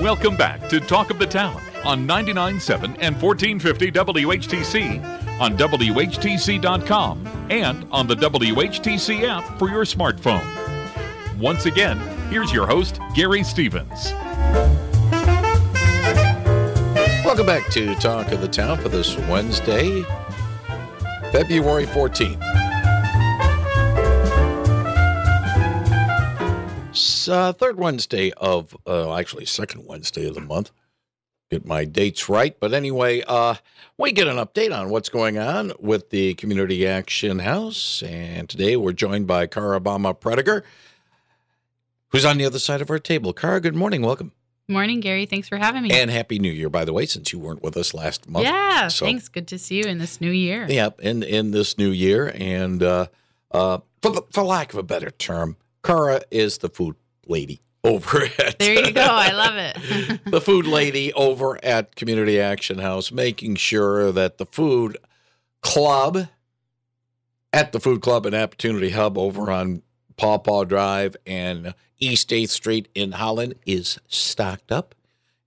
Welcome back to Talk of the Town on 99.7 and 1450 WHTC, on WHTC.com, and on the WHTC app for your smartphone. Once again, here's your host, Gary Stevens. Welcome back to Talk of the Town for this Wednesday, February 14th. It's uh, third Wednesday of, uh, actually, second Wednesday of the month. Get my dates right. But anyway, uh, we get an update on what's going on with the Community Action House. And today we're joined by Chara Bouma-Prediger, who's on the other side of our table. Chara, good morning. Welcome. Morning, Gary. Thanks for having me. And Happy New Year, by the way, since you weren't with us last month. Yeah, so, thanks. Good to see you in this new year. Yep, in, in this new year. And uh, uh, for, the, for lack of a better term, Chara is the food lady over at. There you go. I love it. the food lady over at Community Action House, making sure that the food club at the food club and opportunity hub over on Paw Paw Drive and East 8th Street in Holland is stocked up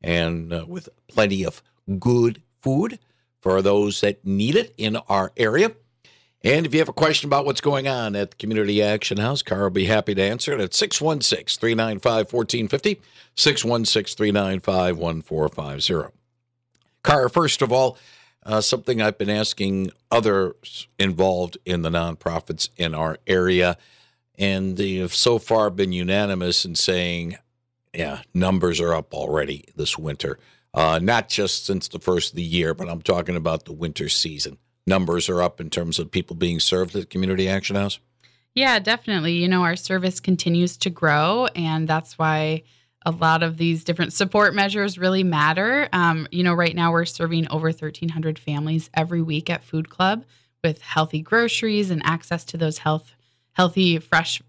and uh, with plenty of good food for those that need it in our area. And if you have a question about what's going on at the Community Action House, Chara will be happy to answer it at 616 395 1450, 616 395 1450. Chara, first of all, uh, something I've been asking others involved in the nonprofits in our area, and they have so far been unanimous in saying, yeah, numbers are up already this winter. Uh, not just since the first of the year, but I'm talking about the winter season numbers are up in terms of people being served at Community Action House? Yeah, definitely. You know, our service continues to grow, and that's why a lot of these different support measures really matter. Um, you know, right now we're serving over 1,300 families every week at Food Club with healthy groceries and access to those health, healthy, fresh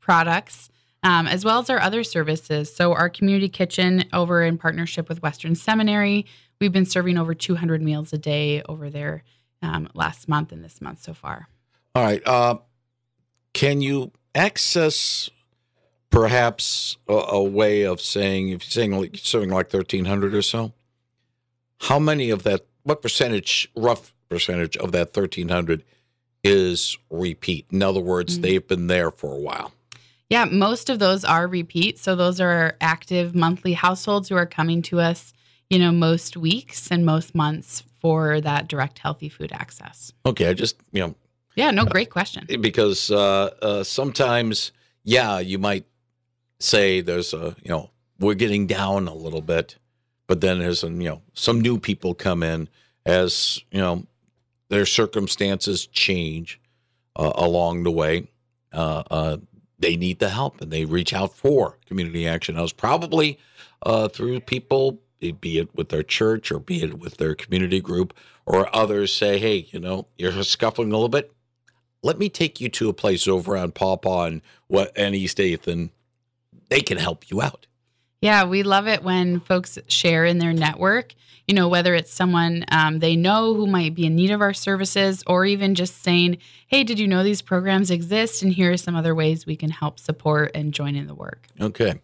products. Um, as well as our other services. So, our community kitchen over in partnership with Western Seminary, we've been serving over 200 meals a day over there um, last month and this month so far. All right. Uh, can you access perhaps a, a, way of saying, if you're saying like, serving like 1,300 or so, how many of that, what percentage, rough percentage of that 1,300 is repeat? In other words, mm-hmm. they've been there for a while. Yeah, most of those are repeat. So those are active monthly households who are coming to us, you know, most weeks and most months for that direct healthy food access? Okay, I just you know. Yeah, no, great question. Because uh, uh, sometimes, yeah, you might say there's a you know we're getting down a little bit, but then there's a, you know some new people come in as you know their circumstances change uh, along the way. Uh, uh, they need the help and they reach out for community action I was probably uh, through people be it with their church or be it with their community group, or others say, hey, you know, you're scuffling a little bit. Let me take you to a place over on Paw Paw and and East Eighth, and they can help you out. Yeah, we love it when folks share in their network, you know, whether it's someone um, they know who might be in need of our services, or even just saying, hey, did you know these programs exist? And here are some other ways we can help support and join in the work. Okay.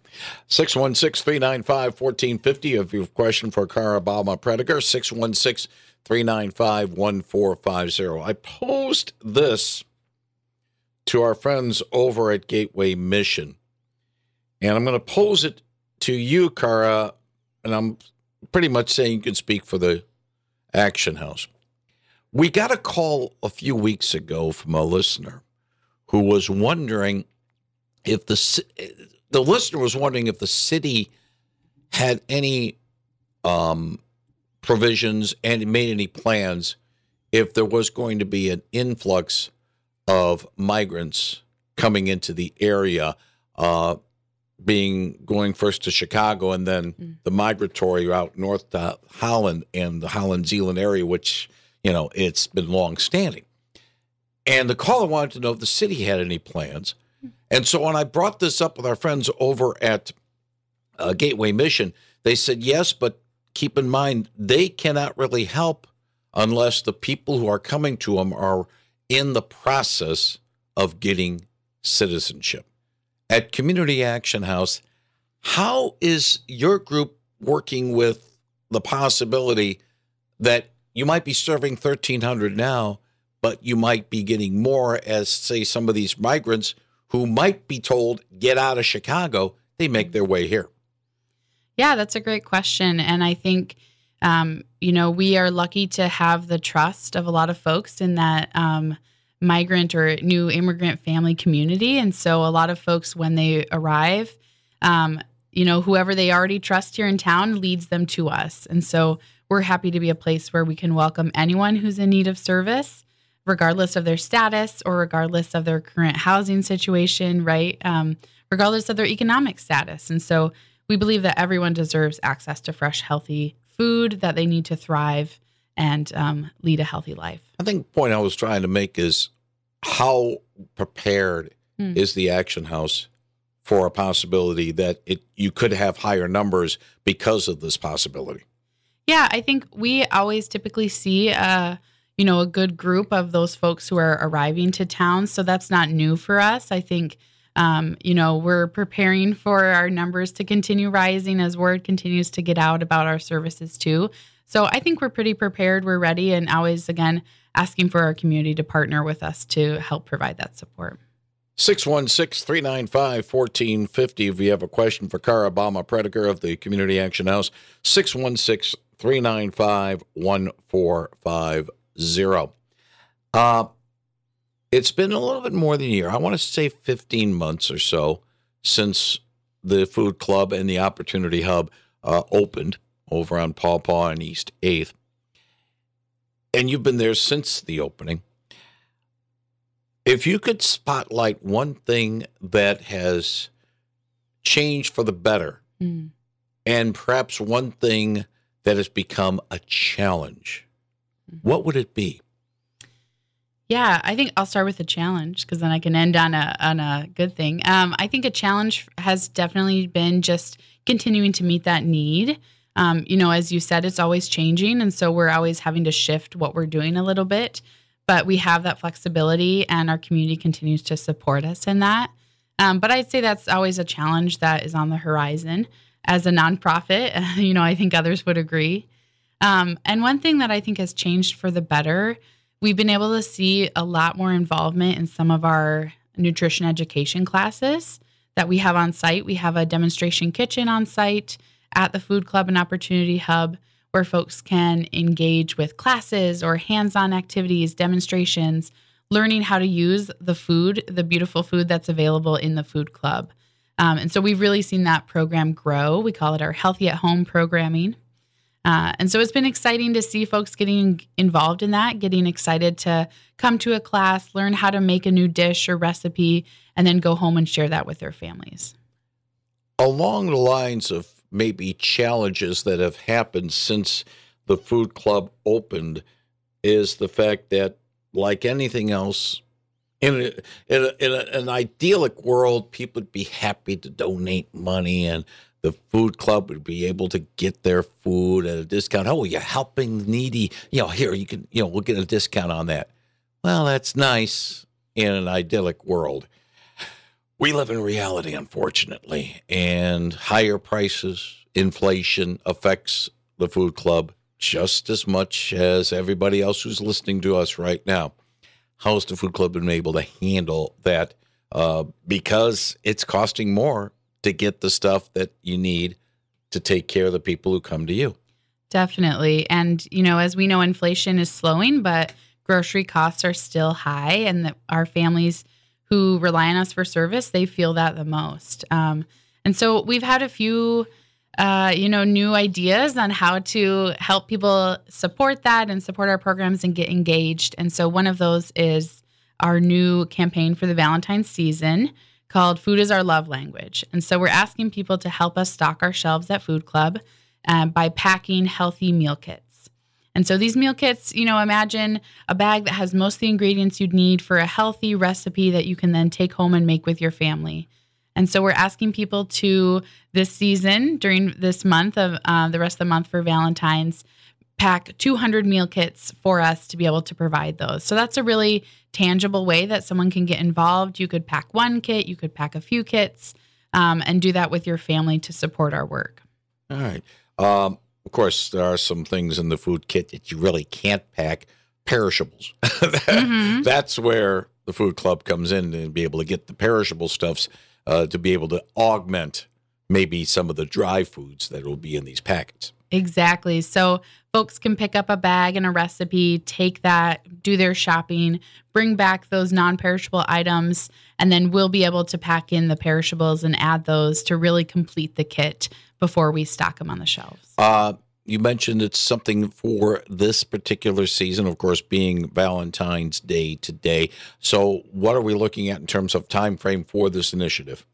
616 395 1450. If you have a question for Chara Bouma-Prediger, 616 395 1450. I posed this to our friends over at Gateway Mission. And I'm going to pose it to you, Chara, and I'm pretty much saying you can speak for the Action House. We got a call a few weeks ago from a listener who was wondering if the the listener was wondering if the city had any um, provisions and made any plans if there was going to be an influx of migrants coming into the area. Uh, being going first to Chicago and then mm. the migratory route north to Holland and the Holland Zeeland area, which, you know, it's been long standing. And the caller wanted to know if the city had any plans. Mm. And so when I brought this up with our friends over at uh, Gateway Mission, they said, yes, but keep in mind, they cannot really help unless the people who are coming to them are in the process of getting citizenship at Community Action House. How is your group working with the possibility that you might be serving 1,300 now, but you might be getting more as, say, some of these migrants who might be told, get out of Chicago, they make their way here? Yeah, that's a great question. And I think, um, you know, we are lucky to have the trust of a lot of folks in that um, migrant or new immigrant family community. And so a lot of folks, when they arrive, um, you know, whoever they already trust here in town leads them to us. And so we're happy to be a place where we can welcome anyone who's in need of service, regardless of their status or regardless of their current housing situation, right? Um, regardless of their economic status. And so we believe that everyone deserves access to fresh, healthy food that they need to thrive and um, lead a healthy life. I think the point I was trying to make is how prepared mm. is the Action House for a possibility that it you could have higher numbers because of this possibility? Yeah, I think we always typically see a uh, you know a good group of those folks who are arriving to town, so that's not new for us. I think um, you know we're preparing for our numbers to continue rising as word continues to get out about our services too. So I think we're pretty prepared. We're ready, and always again asking for our community to partner with us to help provide that support. 616 395 1450. If you have a question for Chara Bouma-Prediger of the Community Action House, 616 395 1450. Uh, it's been a little bit more than a year. I want to say 15 months or so since the food club and the Opportunity Hub uh, opened over on Paw Paw and East 8th. And you've been there since the opening. If you could spotlight one thing that has changed for the better, mm. and perhaps one thing that has become a challenge, mm-hmm. what would it be? Yeah, I think I'll start with a challenge because then I can end on a on a good thing. Um, I think a challenge has definitely been just continuing to meet that need. Um, you know, as you said, it's always changing, and so we're always having to shift what we're doing a little bit but we have that flexibility and our community continues to support us in that. Um, but I'd say that's always a challenge that is on the horizon as a nonprofit. You know, I think others would agree. Um, and one thing that I think has changed for the better, we've been able to see a lot more involvement in some of our nutrition education classes that we have on site. We have a demonstration kitchen on site at the Food Club and Opportunity Hub where folks can engage with classes or hands on activities, demonstrations, learning how to use the food, the beautiful food that's available in the food club. Um, and so we've really seen that program grow. We call it our Healthy at Home programming. Uh, and so it's been exciting to see folks getting involved in that, getting excited to come to a class, learn how to make a new dish or recipe, and then go home and share that with their families. Along the lines of maybe challenges that have happened since the food club opened is the fact that, like anything else, in, a, in, a, in a, an idyllic world, people would be happy to donate money and the food club would be able to get their food at a discount. Oh, you're helping the needy. You know, here you can, you know, we'll get a discount on that. Well, that's nice in an idyllic world. We live in reality, unfortunately, and higher prices, inflation affects the food club just as much as everybody else who's listening to us right now. How's the food club been able to handle that? Uh, because it's costing more to get the stuff that you need to take care of the people who come to you. Definitely. And, you know, as we know, inflation is slowing, but grocery costs are still high, and that our families who rely on us for service, they feel that the most. Um, and so we've had a few, uh, you know, new ideas on how to help people support that and support our programs and get engaged. And so one of those is our new campaign for the Valentine's season called Food is Our Love Language. And so we're asking people to help us stock our shelves at Food Club uh, by packing healthy meal kits. And so these meal kits, you know, imagine a bag that has most of the ingredients you'd need for a healthy recipe that you can then take home and make with your family. And so we're asking people to this season during this month of uh, the rest of the month for Valentine's pack 200 meal kits for us to be able to provide those. So that's a really tangible way that someone can get involved. You could pack one kit, you could pack a few kits, um, and do that with your family to support our work. All right. Um, of course, there are some things in the food kit that you really can't pack. Perishables. Mhm. That's where the food club comes in and be able to get the perishable stuffs uh, to be able to augment maybe some of the dry foods that will be in these packets. Exactly. So folks can pick up a bag and a recipe, take that, do their shopping, bring back those non perishable items, and then we'll be able to pack in the perishables and add those to really complete the kit before we stock them on the shelves. Uh, you mentioned it's something for this particular season, of course, being Valentine's Day today. So, what are we looking at in terms of time frame for this initiative?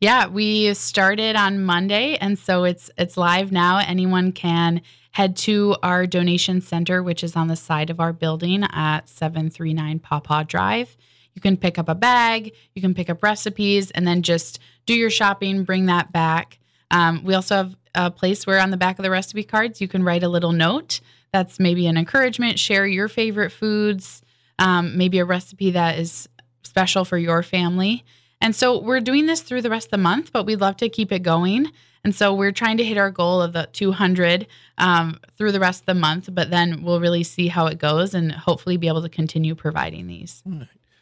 Yeah, we started on Monday and so it's it's live now. Anyone can head to our donation center which is on the side of our building at 739 Pawpaw Drive. You can pick up a bag, you can pick up recipes and then just do your shopping, bring that back. Um, we also have a place where on the back of the recipe cards you can write a little note that's maybe an encouragement, share your favorite foods, um, maybe a recipe that is special for your family. And so we're doing this through the rest of the month, but we'd love to keep it going. And so we're trying to hit our goal of the 200 um, through the rest of the month, but then we'll really see how it goes and hopefully be able to continue providing these.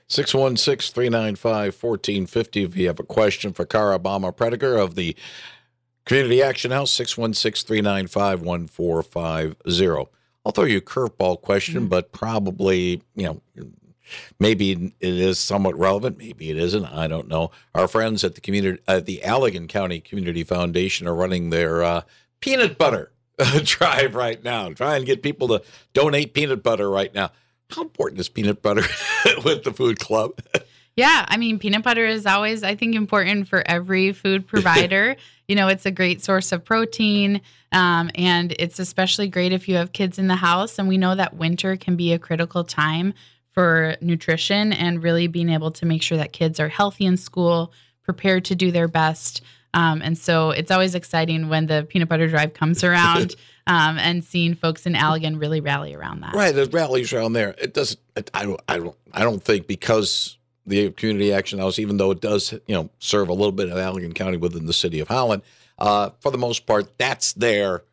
616 395 1450. If you have a question for Chara Bouma-Prediger of the Community Action House, 616 395 1450. I'll throw you a curveball question, but probably, you know, maybe it is somewhat relevant. Maybe it isn't. I don't know. Our friends at the community, at the Allegan County Community Foundation are running their uh, peanut butter drive right now, trying to get people to donate peanut butter right now. How important is peanut butter with the food club? Yeah, I mean, peanut butter is always, I think, important for every food provider. you know, it's a great source of protein, um, and it's especially great if you have kids in the house. And we know that winter can be a critical time for nutrition and really being able to make sure that kids are healthy in school, prepared to do their best. Um, and so it's always exciting when the peanut butter drive comes around um, and seeing folks in Allegan really rally around that. Right, there's rallies around there. It doesn't. It, I don't. I don't. I don't think because the community action house, even though it does, you know, serve a little bit of Allegan County within the city of Holland, uh, for the most part, that's there.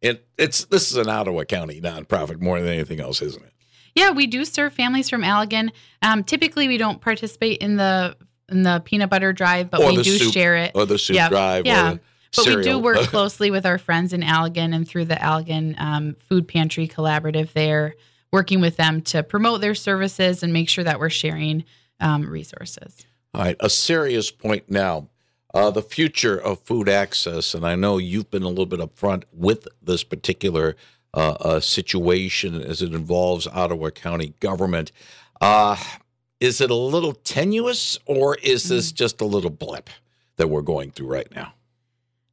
It, it's this is an Ottawa County nonprofit more than anything else, isn't it? Yeah, we do serve families from Allegan. Um, typically, we don't participate in the in the peanut butter drive, but Or we do soup, share it. Or the soup Yeah, drive. yeah. But we do work closely with our friends in Allegan and through the Allegan um, Food Pantry Collaborative there, working with them to promote their services and make sure that we're sharing um, resources. All right, a serious point now. Uh, the future of food access, and I know you've been a little bit upfront with this particular uh, uh, situation as it involves Ottawa County government. Uh, is it a little tenuous, or is this just a little blip that we're going through right now?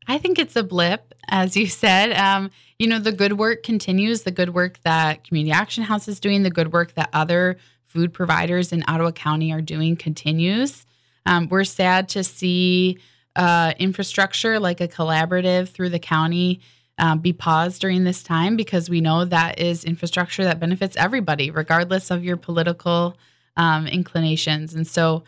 I think it's a blip, as you said. Um, you know, the good work continues, the good work that Community Action House is doing, the good work that other food providers in Ottawa County are doing continues. Um, we're sad to see uh, infrastructure like a collaborative through the county um, be paused during this time because we know that is infrastructure that benefits everybody, regardless of your political um, inclinations. And so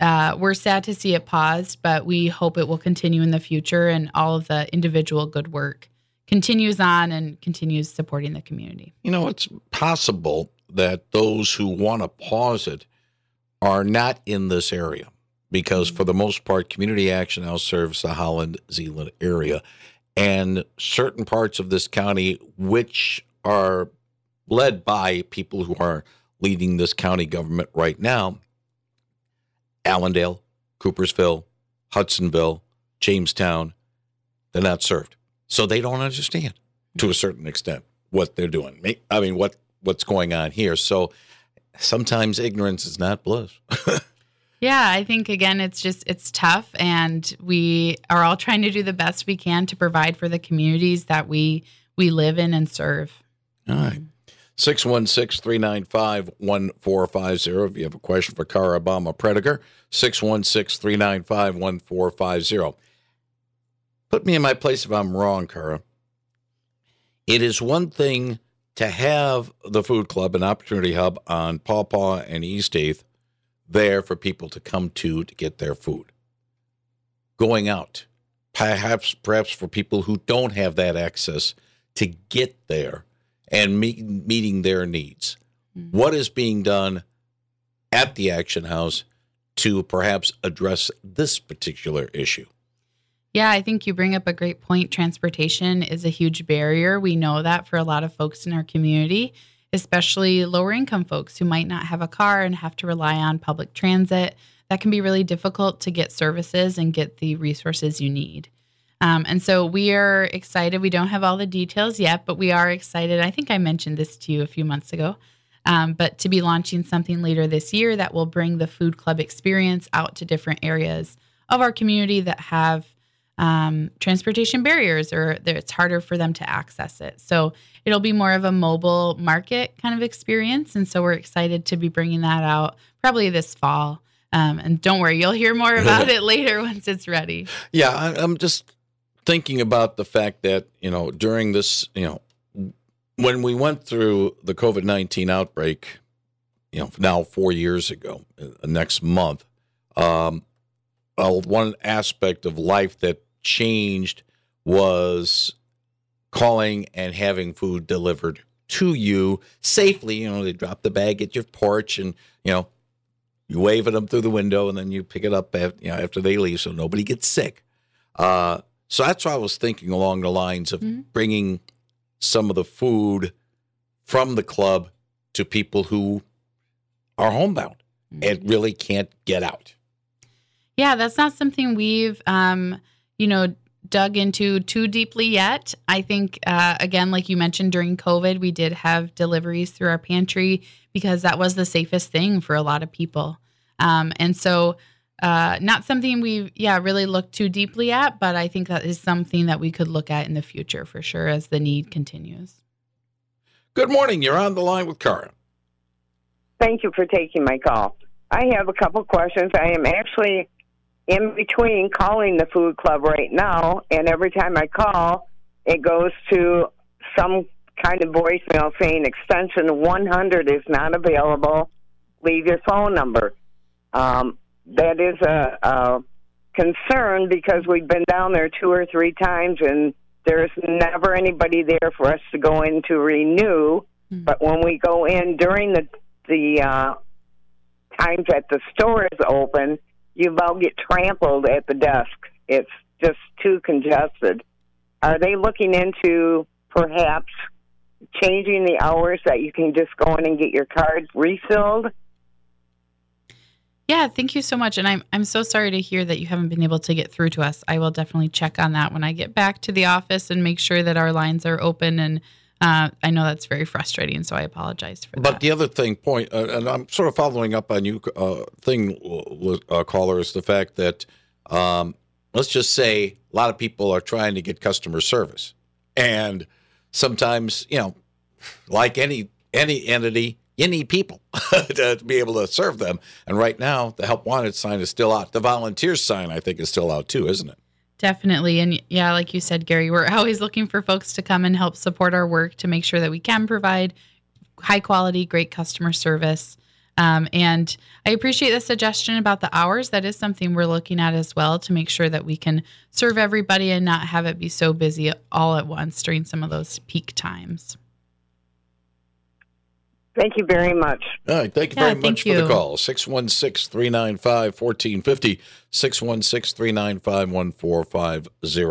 uh, we're sad to see it paused, but we hope it will continue in the future and all of the individual good work continues on and continues supporting the community. You know, it's possible that those who want to pause it are not in this area because, for the most part, Community Action now serves the Holland Zeeland area. And certain parts of this county, which are led by people who are leading this county government right now, Allendale, Coopersville, Hudsonville, Jamestown, they're not served. So they don't understand to a certain extent what they're doing. I mean, what what's going on here. So sometimes ignorance is not bliss. Yeah, I think again, it's just it's tough, and we are all trying to do the best we can to provide for the communities that we we live in and serve. All right. 616 395 1450. If you have a question for Chara Bouma-Prediger, 616 395 1450. Put me in my place if I'm wrong, Chara. It is one thing to have the food club, an opportunity hub on Paw Paw and East 8th there for people to come to to get their food. Going out perhaps perhaps for people who don't have that access to get there and meet, meeting their needs. Mm-hmm. What is being done at the Action House to perhaps address this particular issue? Yeah, I think you bring up a great point. Transportation is a huge barrier. We know that for a lot of folks in our community, especially lower income folks who might not have a car and have to rely on public transit. That can be really difficult to get services and get the resources you need. Um, and so we are excited. We don't have all the details yet, but we are excited. I think I mentioned this to you a few months ago. Um, but to be launching something later this year that will bring the food club experience out to different areas of our community that have um, transportation barriers or it's harder for them to access it. So it'll be more of a mobile market kind of experience. And so we're excited to be bringing that out probably this fall. Um, and don't worry, you'll hear more about it later once it's ready. Yeah, I, I'm just thinking about the fact that, you know, during this, you know, when we went through the COVID 19 outbreak, you know, now four years ago, uh, next month, um, uh, one aspect of life that changed was calling and having food delivered to you safely. You know, they drop the bag at your porch and, you know, you wave at them through the window and then you pick it up after, you know, after they leave so nobody gets sick. Uh, so that's why I was thinking along the lines of mm-hmm. bringing some of the food from the club to people who are homebound mm-hmm. and really can't get out. Yeah, that's not something we've, um, you know, dug into too deeply yet. I think, uh, again, like you mentioned during COVID, we did have deliveries through our pantry because that was the safest thing for a lot of people. Um, and so, uh, not something we've, yeah, really looked too deeply at, but I think that is something that we could look at in the future for sure as the need continues. Good morning. You're on the line with Chara. Thank you for taking my call. I have a couple questions. I am actually in between calling the food club right now, and every time I call, it goes to some kind of voicemail saying extension 100 is not available. Leave your phone number. Um, that is a, a concern because we've been down there two or three times and there's never anybody there for us to go in to renew. Mm-hmm. But when we go in during the the uh, times that the store is open, you about get trampled at the desk. It's just too congested. Are they looking into perhaps changing the hours that you can just go in and get your cards refilled? Yeah, thank you so much. And I'm I'm so sorry to hear that you haven't been able to get through to us. I will definitely check on that when I get back to the office and make sure that our lines are open. And uh, I know that's very frustrating, so I apologize for but that. But the other thing, point, uh, and I'm sort of following up on you, uh, thing, uh, caller, is the fact that um, let's just say a lot of people are trying to get customer service, and sometimes you know, like any any entity, you need people to be able to serve them. And right now, the help wanted sign is still out. The volunteer sign, I think, is still out too, isn't it? Definitely. And yeah, like you said, Gary, we're always looking for folks to come and help support our work to make sure that we can provide high quality, great customer service. Um, and I appreciate the suggestion about the hours. That is something we're looking at as well to make sure that we can serve everybody and not have it be so busy all at once during some of those peak times. Thank you very much. All right. Thank you yeah, very much you. for the call. 616 395 1450. 616 395 1450.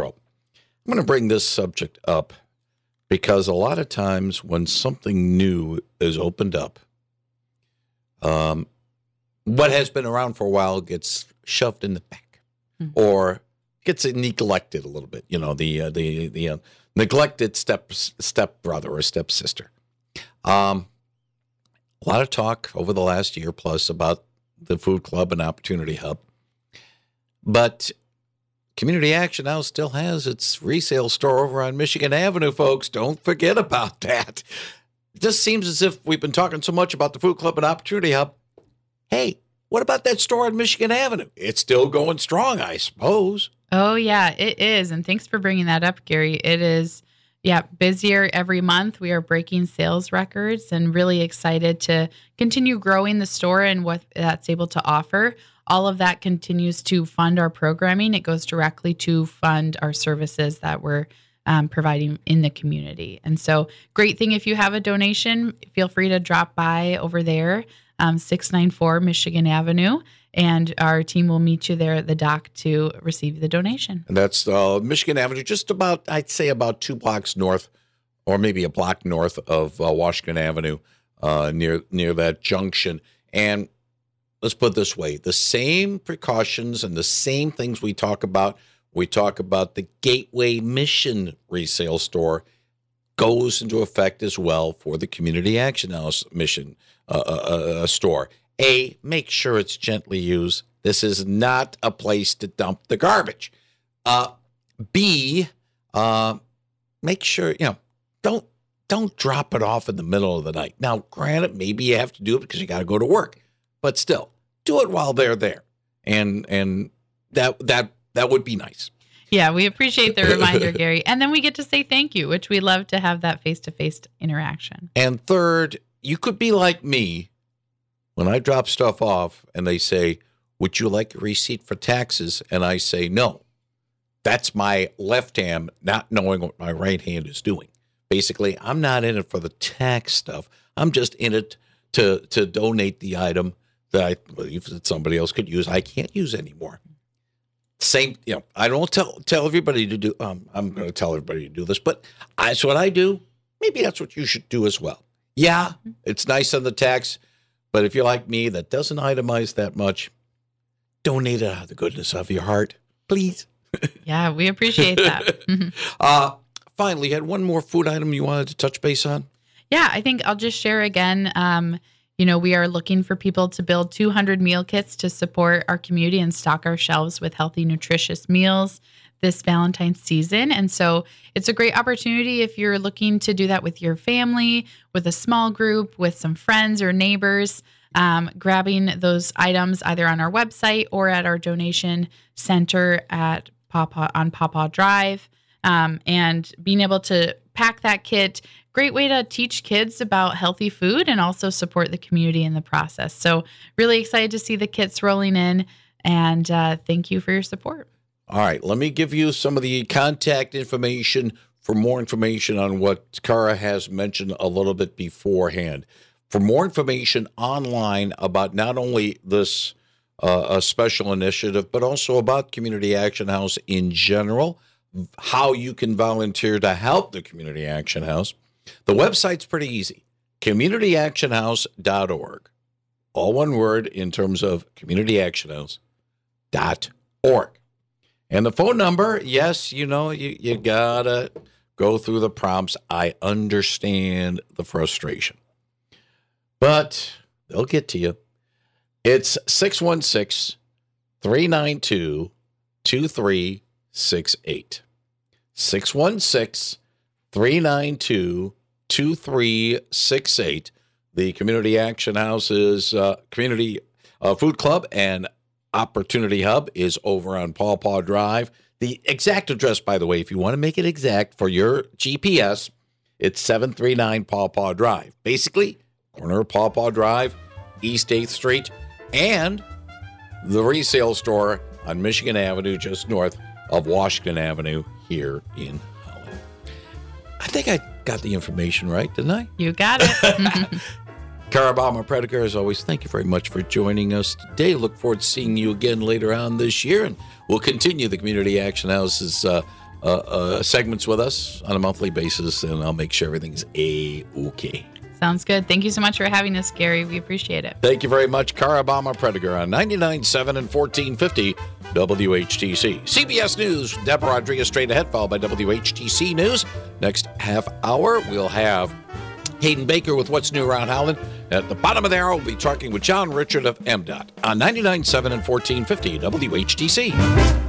I'm going to bring this subject up because a lot of times when something new is opened up, um, what has been around for a while gets shoved in the back mm-hmm. or gets neglected a little bit. You know, the uh, the the uh, neglected step step brother or step sister. Um, a lot of talk over the last year plus about the food club and opportunity hub. But Community Action now still has its resale store over on Michigan Avenue, folks. Don't forget about that. It just seems as if we've been talking so much about the food club and opportunity hub. Hey, what about that store on Michigan Avenue? It's still going strong, I suppose. Oh, yeah, it is. And thanks for bringing that up, Gary. It is yeah, busier every month. We are breaking sales records and really excited to continue growing the store and what that's able to offer. all of that continues to fund our programming. It goes directly to fund our services that we're um, providing in the community. And so, great thing if you have a donation, feel free to drop by over there, um, 694 Michigan Avenue, and our team will meet you there at the dock to receive the donation. And that's uh, Michigan Avenue, just about, I'd say, about two blocks north, or maybe a block north of uh, Washington Avenue, uh, near near that junction. And let's put this way: the same precautions and the same things we talk about we talk about the Gateway Mission resale store goes into effect as well for the Community Action House Mission uh, uh, uh, store. A, make sure it's gently used. This is not a place to dump the garbage. Uh, B, uh, make sure you know don't don't drop it off in the middle of the night. Now, granted, maybe you have to do it because you got to go to work, but still, do it while they're there, and and that that that would be nice. Yeah, we appreciate the reminder, Gary. And then we get to say thank you, which we love to have that face to face interaction. And third, you could be like me when I drop stuff off and they say, Would you like a receipt for taxes? And I say, No. That's my left hand not knowing what my right hand is doing. Basically, I'm not in it for the tax stuff. I'm just in it to to donate the item that I believe that somebody else could use. I can't use anymore same you know i don't tell tell everybody to do um, i'm going to tell everybody to do this but that's what i do maybe that's what you should do as well yeah mm-hmm. it's nice on the tax but if you're like me that doesn't itemize that much donate it out of the goodness of your heart please. Yeah we appreciate that. Uh finally you had one more food item you wanted to touch base on? Yeah i think i'll just share again um you know, we are looking for people to build 200 meal kits to support our community and stock our shelves with healthy, nutritious meals this Valentine's season. And so it's a great opportunity if you're looking to do that with your family, with a small group, with some friends or neighbors. Um, grabbing those items either on our website or at our donation center at Pawpaw on Pawpaw Drive, um, and being able to pack that kit great way to teach kids about healthy food and also support the community in the process. So, really excited to see the kits rolling in and uh, thank you for your support. All right, let me give you some of the contact information for more information on what Chara has mentioned a little bit beforehand. For more information online about not only this uh, a special initiative, but also about Community Action House in general, how you can volunteer to help the Community Action House, the website's pretty easy communityactionhouse.org. All one word in terms of communityactionhouse.org. And the phone number, yes, you know, you, you gotta go through the prompts. I understand the frustration, but they'll get to you. It's 616 392 2368. 616 392 2368. The Community Action House's uh, Community uh, Food Club and Opportunity Hub is over on Paw Paw Drive. The exact address, by the way, if you want to make it exact for your GPS, it's 739 Paw Paw Drive. Basically, corner of Paw Paw Drive, East 8th Street, and the resale store on Michigan Avenue, just north of Washington Avenue here in Holland. I think I got the information right, didn't I? You got it. Chara Bouma-Prediger, as always, thank you very much for joining us today. Look forward to seeing you again later on this year, and we'll continue the Community Action House's uh, uh, uh, segments with us on a monthly basis, and I'll make sure everything's a okay. Sounds good. Thank you so much for having us, Gary. We appreciate it. Thank you very much, Chara Bouma-Prediger on 99.7 and 1450 WHTC. CBS News, Deborah Rodriguez straight ahead, followed by WHTC News. Next half hour, we'll have Hayden Baker with What's New Around Holland. At the bottom of the hour, we'll be talking with John Richard of MDOT on 99.7 and 1450 WHTC.